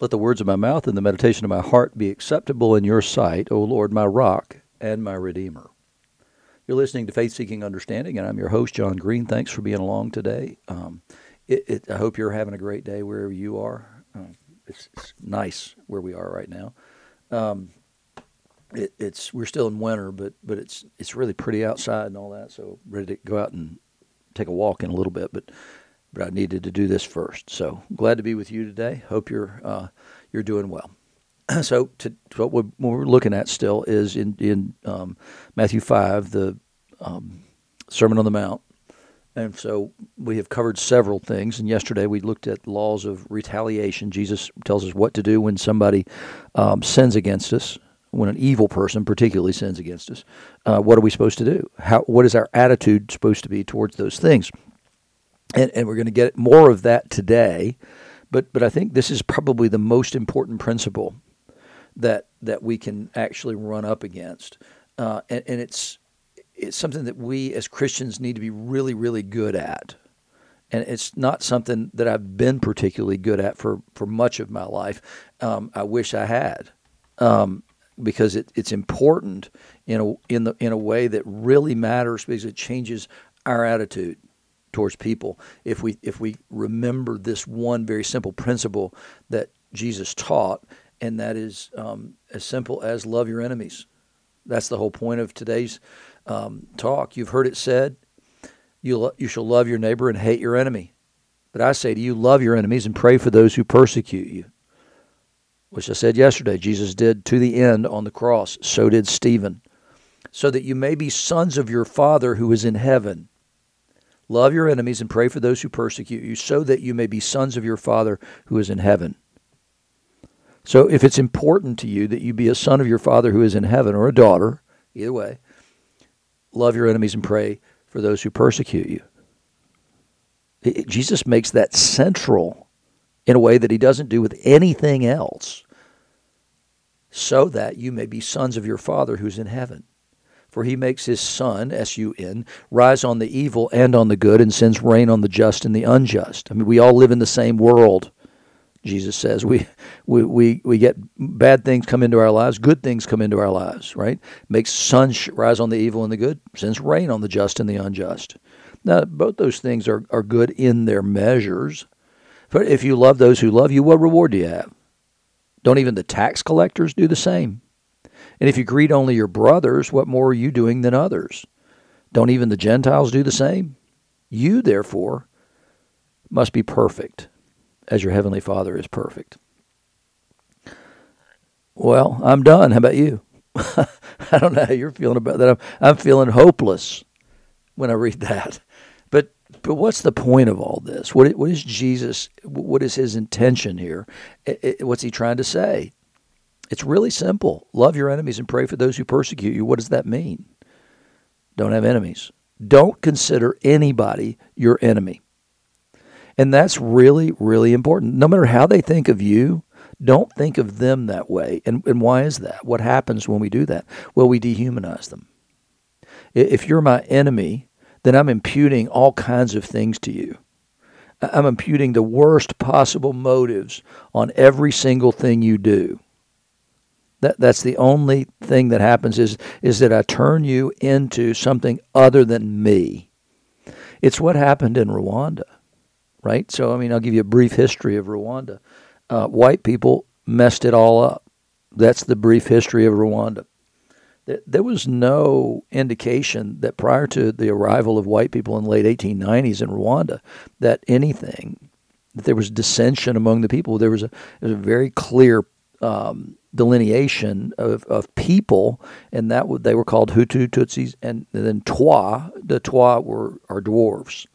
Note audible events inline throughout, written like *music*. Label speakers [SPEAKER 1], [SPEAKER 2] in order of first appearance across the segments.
[SPEAKER 1] Let the words of my mouth and the meditation of my heart be acceptable in your sight, O Lord, my rock and my redeemer. You're listening to Faith Seeking Understanding, and I'm your host, John Green. Thanks for being along today. Um, it, it, I hope you're having a great day wherever you are. Uh, it's, it's, nice where we are right now. Um, it, it's we're still in winter, but but it's it's really pretty outside and all that. So ready to go out and take a walk in a little bit. But but I needed to do this first. So glad to be with you today. Hope you're uh, you're doing well. *clears throat* so to, to what, we're, looking at still is in in um, Matthew five, the um, Sermon on the Mount, and so we have covered several things. And yesterday we looked at laws of retaliation. Jesus tells us what to do when somebody um, sins against us. When an evil person, particularly, sins against us, uh, what are we supposed to do? How, what is our attitude supposed to be towards those things? And, and we're going to get more of that today. But but I think this is probably the most important principle that that we can actually run up against, uh, and, and it's it's something that we as Christians need to be really really good at, and it's not something that I've been particularly good at for for much of my life. Um, I wish I had. Um, because it, it's important in a in the in a way that really matters because it changes our attitude towards people if we if we remember this one very simple principle that Jesus taught, and that is um, as simple as love your enemies. That's the whole point of today's um, talk. You've heard it said, you, lo- you shall love your neighbor and hate your enemy. But I say to you, love your enemies and pray for those who persecute you. Which I said yesterday, Jesus did to the end on the cross. So did Stephen. So that you may be sons of your Father who is in heaven. Love your enemies and pray for those who persecute you, so that you may be sons of your Father who is in heaven. So, if it's important to you that you be a son of your Father who is in heaven, or a daughter, either way, love your enemies and pray for those who persecute you. It, Jesus makes that central in a way that he doesn't do with anything else, so that you may be sons of your Father who's in heaven. For he makes his sun, S U N, rise on the evil and on the good, and sends rain on the just and the unjust. I mean, we all live in the same world. Jesus says we, we, we, we get bad things come into our lives, good things come into our lives, right? Makes sun rise on the evil and the good, sends rain on the just and the unjust. Now, both those things are, are good in their measures. But if you love those who love you, what reward do you have? Don't even the tax collectors do the same? And if you greet only your brothers, what more are you doing than others? Don't even the Gentiles do the same? You, therefore, must be perfect, as your heavenly Father is perfect. Well, I'm done. How about you? *laughs* I don't know how you're feeling about that. I'm, I'm feeling hopeless when I read that. But but what's the point of all this? What what is Jesus? What is his intention here? What's he trying to say? It's really simple. Love your enemies and pray for those who persecute you. What does that mean? Don't have enemies. Don't consider anybody your enemy. And that's really, really important. No matter how they think of you, don't think of them that way. And, and why is that? What happens when we do that? Well, we dehumanize them. If you're my enemy, then I'm imputing all kinds of things to you. I'm imputing the worst possible motives on every single thing you do. That, that's the only thing that happens is, is that I turn you into something other than me. It's what happened in Rwanda, right? So, I mean, I'll give you a brief history of Rwanda. Uh, white people messed it all up. That's the brief history of Rwanda. There was no indication that prior to the arrival of white people in the late 1890s in Rwanda, that anything, that there was dissension among the people. There was a, there was a very clear um, delineation of, of people, and that they were called Hutu, Tutsis, and, then Twa. The Twa were are dwarves,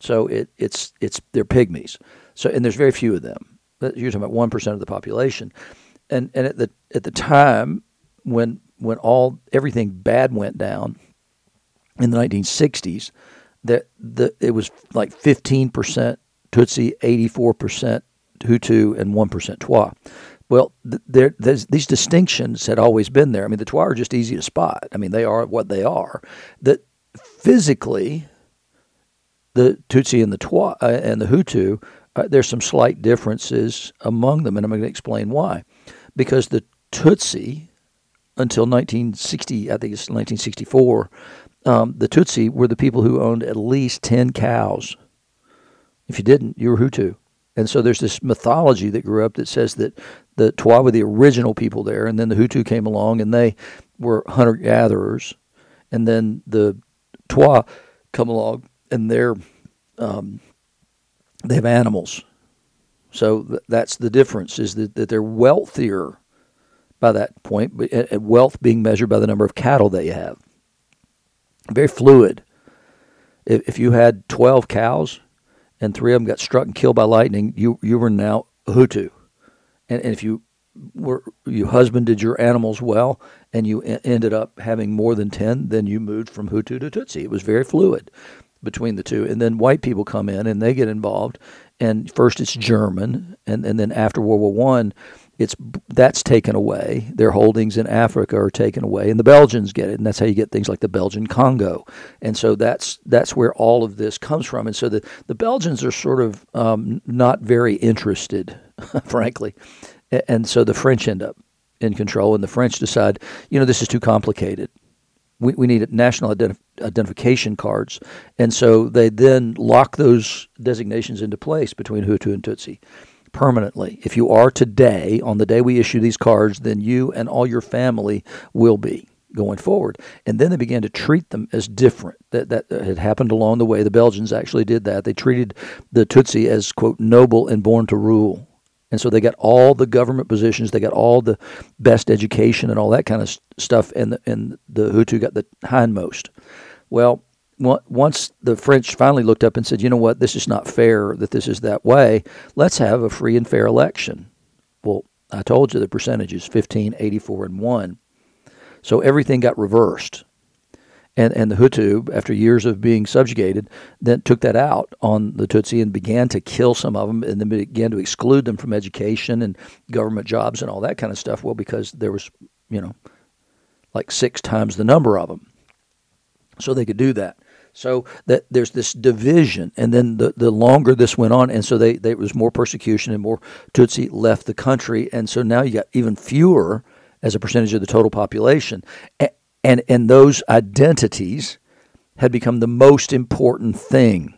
[SPEAKER 1] so it, it's it's they're pygmies. So and there's very few of them. You're talking about one percent of the population, and and at the at the time when when all everything bad went down in the 1960s, that the it was like 15 percent Tutsi, 84 percent Hutu, and one percent Twa. Well, there, these distinctions had always been there. I mean, the Twa are just easy to spot. I mean, they are what they are. That physically, the Tutsi and the Twa uh, and the Hutu uh, there's some slight differences among them, and I'm going to explain why. Because the Tutsi, until 1960, I think it's 1964, um, the Tutsi were the people who owned at least 10 cows. If you didn't, you were Hutu. And so there's this mythology that grew up that says that the Twa were the original people there, and then the Hutu came along and they were hunter gatherers, and then the Twa come along and they're um, they have animals. So th- that's the difference is that, that they're wealthier by that point, but wealth being measured by the number of cattle they have. Very fluid. If, if you had 12 cows and three of them got struck and killed by lightning, you, you were now Hutu. And, and if you were you husbanded your animals well and you ended up having more than 10 then you moved from hutu to tutsi it was very fluid between the two. And then white people come in and they get involved. And first it's German, and, and then after World War One, it's that's taken away. Their holdings in Africa are taken away, and the Belgians get it, and that's how you get things like the Belgian Congo. And so that's that's where all of this comes from. And so the the Belgians are sort of um, not very interested, *laughs* frankly, and so the French end up in control, and the French decide, you know, this is too complicated we, we need national identif- identification cards. And so they then lock those designations into place between Hutu and Tutsi permanently. If you are today, on the day we issue these cards, then you and all your family will be going forward. And then they began to treat them as different. That that uh, had happened along the way. The Belgians actually did that. They treated the Tutsi as quote noble and born to rule. And so they got all the government positions, they got all the best education and all that kind of stuff, and the, and the Hutu got the hindmost. Well, once the French finally looked up and said, you know what, this is not fair that this is that way, let's have a free and fair election. Well, I told you the percentages 15, 84, and 1. So everything got reversed and, and the Hutu, after years of being subjugated, then took that out on the Tutsi and began to kill some of them and then began to exclude them from education and government jobs and all that kind of stuff. Well, because there was, you know, like six times the number of them. So they could do that. So that there's this division, and then the, the longer this went on, and so they, there was more persecution and more Tutsi left the country, and so now you got even fewer as a percentage of the total population and and those identities had become the most important thing.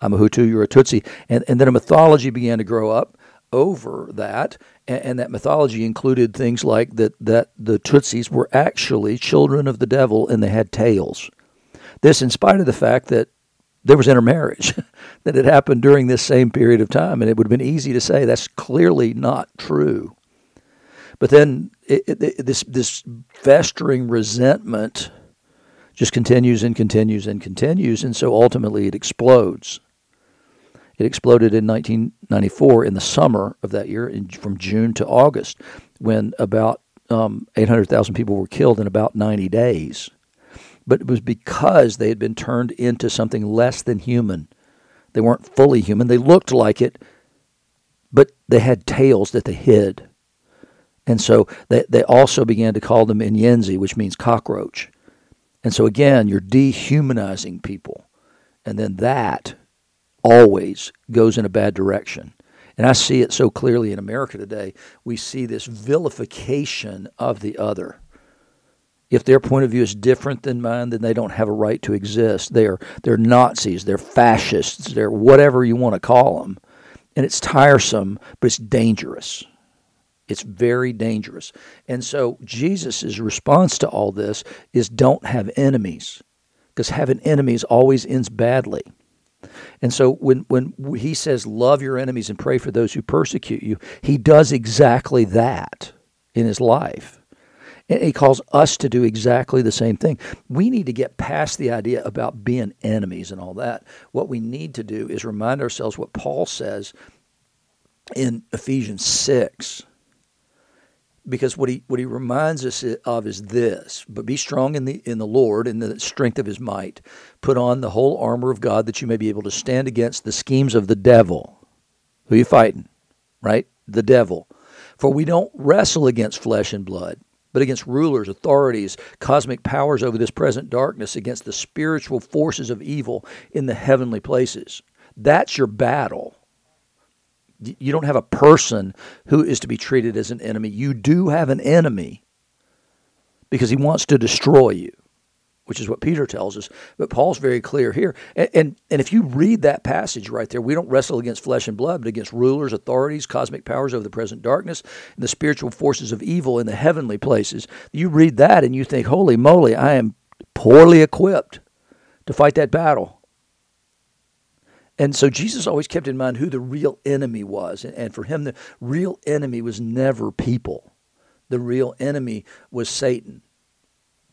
[SPEAKER 1] I'm a Hutu, you're a Tutsi, and and then a mythology began to grow up over that, and, and that mythology included things like that that the Tutsis were actually children of the devil and they had tails. This, in spite of the fact that there was intermarriage *laughs* that had happened during this same period of time, and it would have been easy to say that's clearly not true. But then it, it, this this festering resentment just continues and continues and continues, and so ultimately it explodes. It exploded in 1994 in the summer of that year, in, from June to August, when about um, 800,000 people were killed in about 90 days. But it was because they had been turned into something less than human. They weren't fully human. They looked like it, but they had tails that they hid. And so they, they also began to call them Inyenzi, which means cockroach. And so again, you're dehumanizing people. And then that always goes in a bad direction. And I see it so clearly in America today. We see this vilification of the other. If their point of view is different than mine, then they don't have a right to exist. They're, they're Nazis, they're fascists, they're whatever you want to call them. And it's tiresome, but it's dangerous. It's very dangerous. And so Jesus' response to all this is don't have enemies, because having enemies always ends badly. And so when, when he says, love your enemies and pray for those who persecute you, he does exactly that in his life. And he calls us to do exactly the same thing. We need to get past the idea about being enemies and all that. What we need to do is remind ourselves what Paul says in Ephesians 6 because what he what he reminds us of is this but be strong in the in the lord in the strength of his might. Put on the whole armor of god that you may be able to stand against the schemes of the devil. Who you fighting? Right? The devil. For we don't wrestle against flesh and blood but against rulers authorities cosmic powers over this present darkness against the spiritual forces of evil in the heavenly places. That's your battle You don't have a person who is to be treated as an enemy. You do have an enemy because he wants to destroy you, which is what Peter tells us. But Paul's very clear here. And, and, and if you read that passage right there, we don't wrestle against flesh and blood, but against rulers, authorities, cosmic powers over the present darkness, and the spiritual forces of evil in the heavenly places. You read that and you think, holy moly, I am poorly equipped to fight that battle. And so Jesus always kept in mind who the real enemy was. And for him, the real enemy was never people, the real enemy was Satan.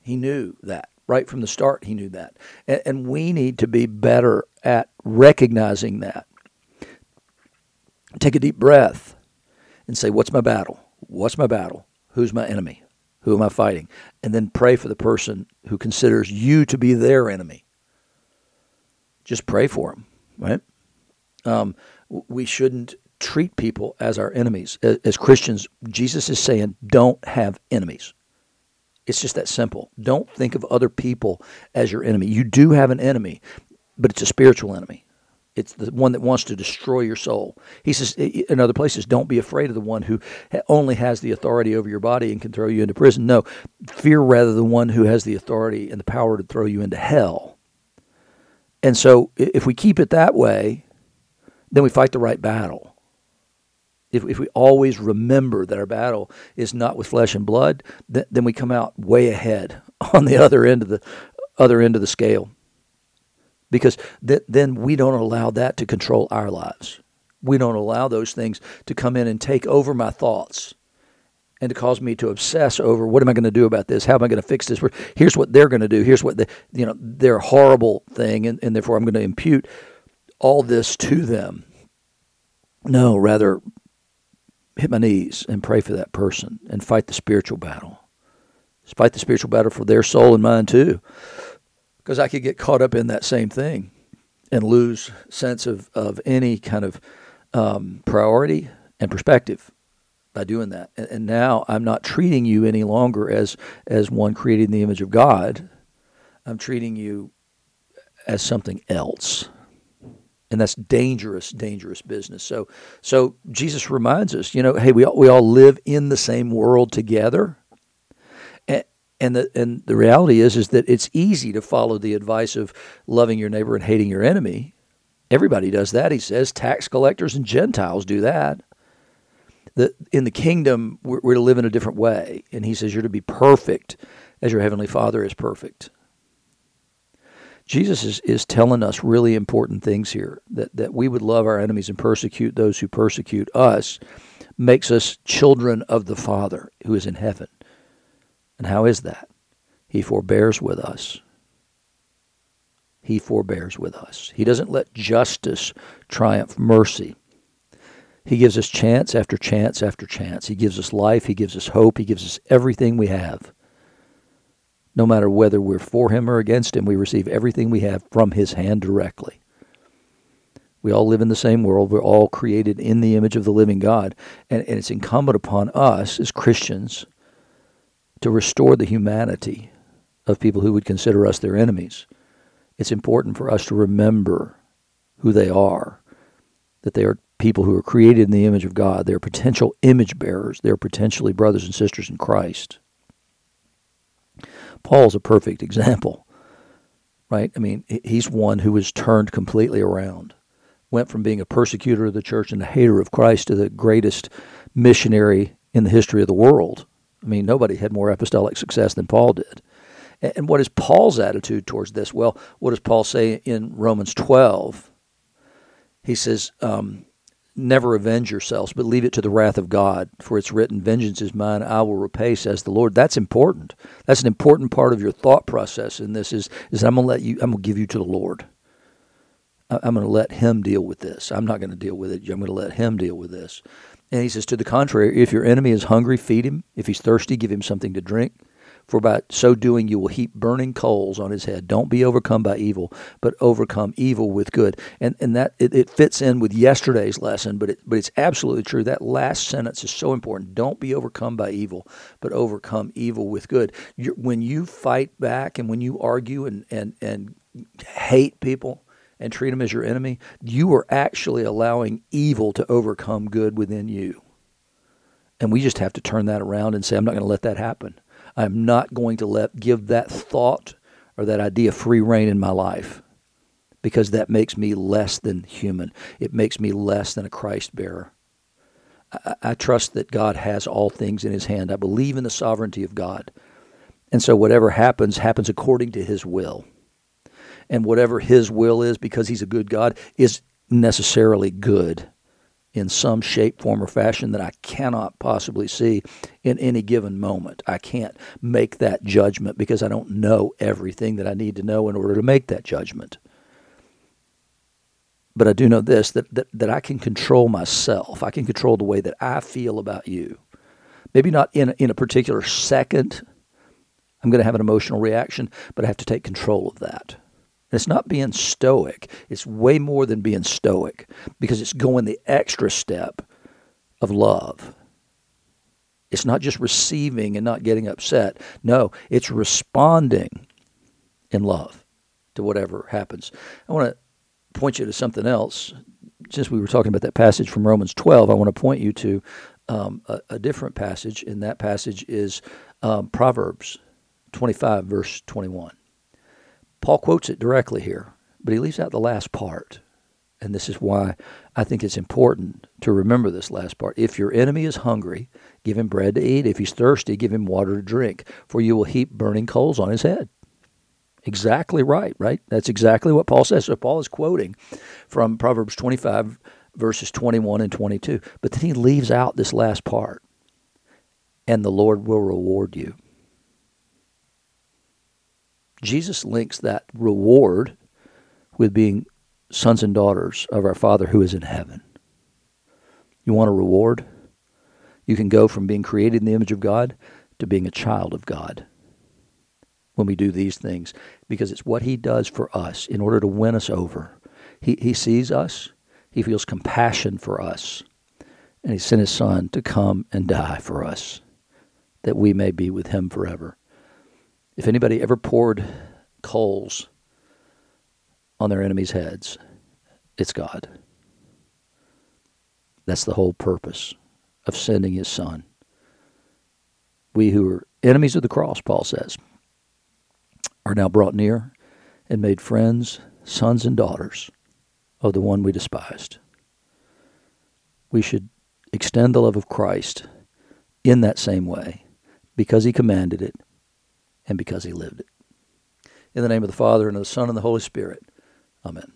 [SPEAKER 1] He knew that. Right from the start, he knew that. And, we need to be better at recognizing that. Take a deep breath and say, What's my battle? What's my battle? Who's my enemy? Who am I fighting? And then pray for the person who considers you to be their enemy. Just pray for them right? Um, we shouldn't treat people as our enemies. As Christians, Jesus is saying, don't have enemies. It's just that simple. Don't think of other people as your enemy. You do have an enemy, but it's a spiritual enemy. It's the one that wants to destroy your soul. He says in other places, don't be afraid of the one who only has the authority over your body and can throw you into prison. No, fear rather the one who has the authority and the power to throw you into hell. And so if we keep it that way, then we fight the right battle. If, if we always remember that our battle is not with flesh and blood, th- then we come out way ahead *laughs* on the other end of the other end of the scale. Because th- then we don't allow that to control our lives. We don't allow those things to come in and take over my thoughts and to cause me to obsess over what am I going to do about this? How am I going to fix this? Here's what they're going to do. Here's what the, you know their horrible thing, and, and therefore I'm going to impute all this to them. No, rather hit my knees and pray for that person and fight the spiritual battle. Fight the spiritual battle for their soul and mine too, because I could get caught up in that same thing and lose sense of of any kind of um, priority and perspective by doing that. And, and now I'm not treating you any longer as as one created in the image of God. I'm treating you as something else. And that's dangerous, dangerous business. So, so Jesus reminds us, you know, hey, we all, we all live in the same world together, and, and the and the reality is is that it's easy to follow the advice of loving your neighbor and hating your enemy. Everybody does that. He says tax collectors and Gentiles do that the in the kingdom we're, we're to live in a different way, and He says you're to be perfect as your heavenly Father is perfect. Jesus is, is telling us really important things here that, that we would love our enemies and persecute those who persecute us makes us children of the Father who is in heaven. And how is that? He forbears with us. He forbears with us. He doesn't let justice triumph mercy. He gives us chance after chance after chance. He gives us life. He gives us hope. He gives us everything we have. No matter whether we're for Him or against Him, we receive everything we have from His hand directly. We all live in the same world. We're all created in the image of the living God. And, and it's incumbent upon us as Christians to restore the humanity of people who would consider us their enemies. It's important for us to remember who they are, that they are people who are created in the image of God. They're potential image bearers. They're potentially brothers and sisters in Christ. Paul's a perfect example, right? I mean, he's one who was turned completely around, went from being a persecutor of the church and a hater of Christ to the greatest missionary in the history of the world. I mean, nobody had more apostolic success than Paul did. And what is Paul's attitude towards this? Well, what does Paul say in Romans 12? He says, um, Never avenge yourselves, but leave it to the wrath of God. For it's written, Vengeance is mine, I will repay, says the Lord. That's important. That's an important part of your thought process in this is, is I'm gonna let you I'm gonna give you to the Lord. I'm going to let him deal with this. I'm not going to deal with it. I'm going to let him deal with this. And he says, to the contrary, if your enemy is hungry, feed him. If he's thirsty, give him something to drink for by so doing you will heap burning coals on his head. Don't be overcome by evil, but overcome evil with good. And and that it, it fits in with yesterday's lesson, but it, but it's absolutely true. That last sentence is so important. Don't be overcome by evil, but overcome evil with good. You're, when you fight back and when you argue and and and hate people and treat them as your enemy, you are actually allowing evil to overcome good within you. And we just have to turn that around and say, I'm not going to let that happen. I'm not going to let give that thought or that idea free reign in my life because that makes me less than human. It makes me less than a Christ bearer. I, I trust that God has all things in his hand. I believe in the sovereignty of God. And so whatever happens, happens according to his will. And whatever his will is, because he's a good God, is necessarily good in some shape, form, or fashion that I cannot possibly see in any given moment. I can't make that judgment because I don't know everything that I need to know in order to make that judgment. But I do know this that, that, that I can control myself. I can control the way that I feel about you. Maybe not in in a particular second, I'm going to have an emotional reaction, but I have to take control of that. And it's not being stoic, it's way more than being stoic because it's going the extra step of love. It's not just receiving and not getting upset. No, it's responding in love to whatever happens. I want to point you to something else. Since we were talking about that passage from Romans 12, I want to point you to um, a, a, different passage, and that passage is um, Proverbs 25, verse 21. Paul quotes it directly here, but he leaves out the last part. And this is why I think it's important to remember this last part. If your enemy is hungry, give him bread to eat. If he's thirsty, give him water to drink, for you will heap burning coals on his head. Exactly right, right? That's exactly what Paul says. So Paul is quoting from Proverbs 25, verses 21 and 22. But then he leaves out this last part. And the Lord will reward you. Jesus links that reward with being sons and daughters of our Father who is in heaven. You want a reward? You can go from being created in the image of God to being a child of God when we do these things because it's what He does for us in order to win us over. He, he sees us, He feels compassion for us, and He sent His Son to come and die for us that we may be with Him forever. If anybody ever poured coals on their enemies' heads, it's God. That's the whole purpose of sending his son. We who are enemies of the cross, Paul says, are now brought near and made friends, sons and daughters of the one we despised. We should extend the love of Christ in that same way because he commanded it and because he lived it. In the name of the Father, and of the Son, and the Holy Spirit. Amen.